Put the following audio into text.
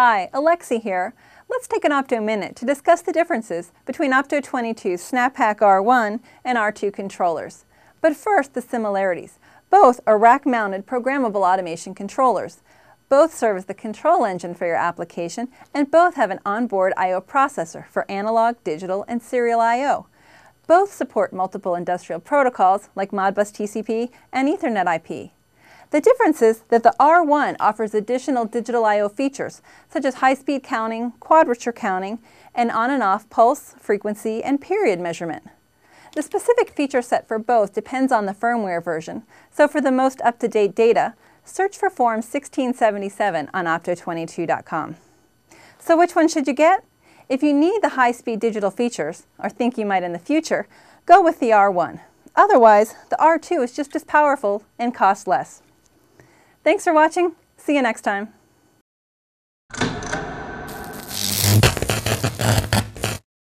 Hi, Alexi here. Let's take an Opto minute to discuss the differences between Opto 22's SNAP PAC R1 and R2 controllers. But first, the similarities. Both are rack-mounted programmable automation controllers. Both serve as the control engine for your application, and both have an onboard I.O. processor for analog, digital, and serial I.O. Both support multiple industrial protocols like Modbus TCP and Ethernet IP. The difference is that the R1 offers additional digital I.O. features, such as high-speed counting, quadrature counting, and on and off pulse, frequency, and period measurement. The specific feature set for both depends on the firmware version, so for the most up-to-date data, search for Form 1677 on opto22.com. So which one should you get? If you need the high-speed digital features, or think you might in the future, go with the R1. Otherwise, the R2 is just as powerful and costs less. Thanks for watching. See you next time.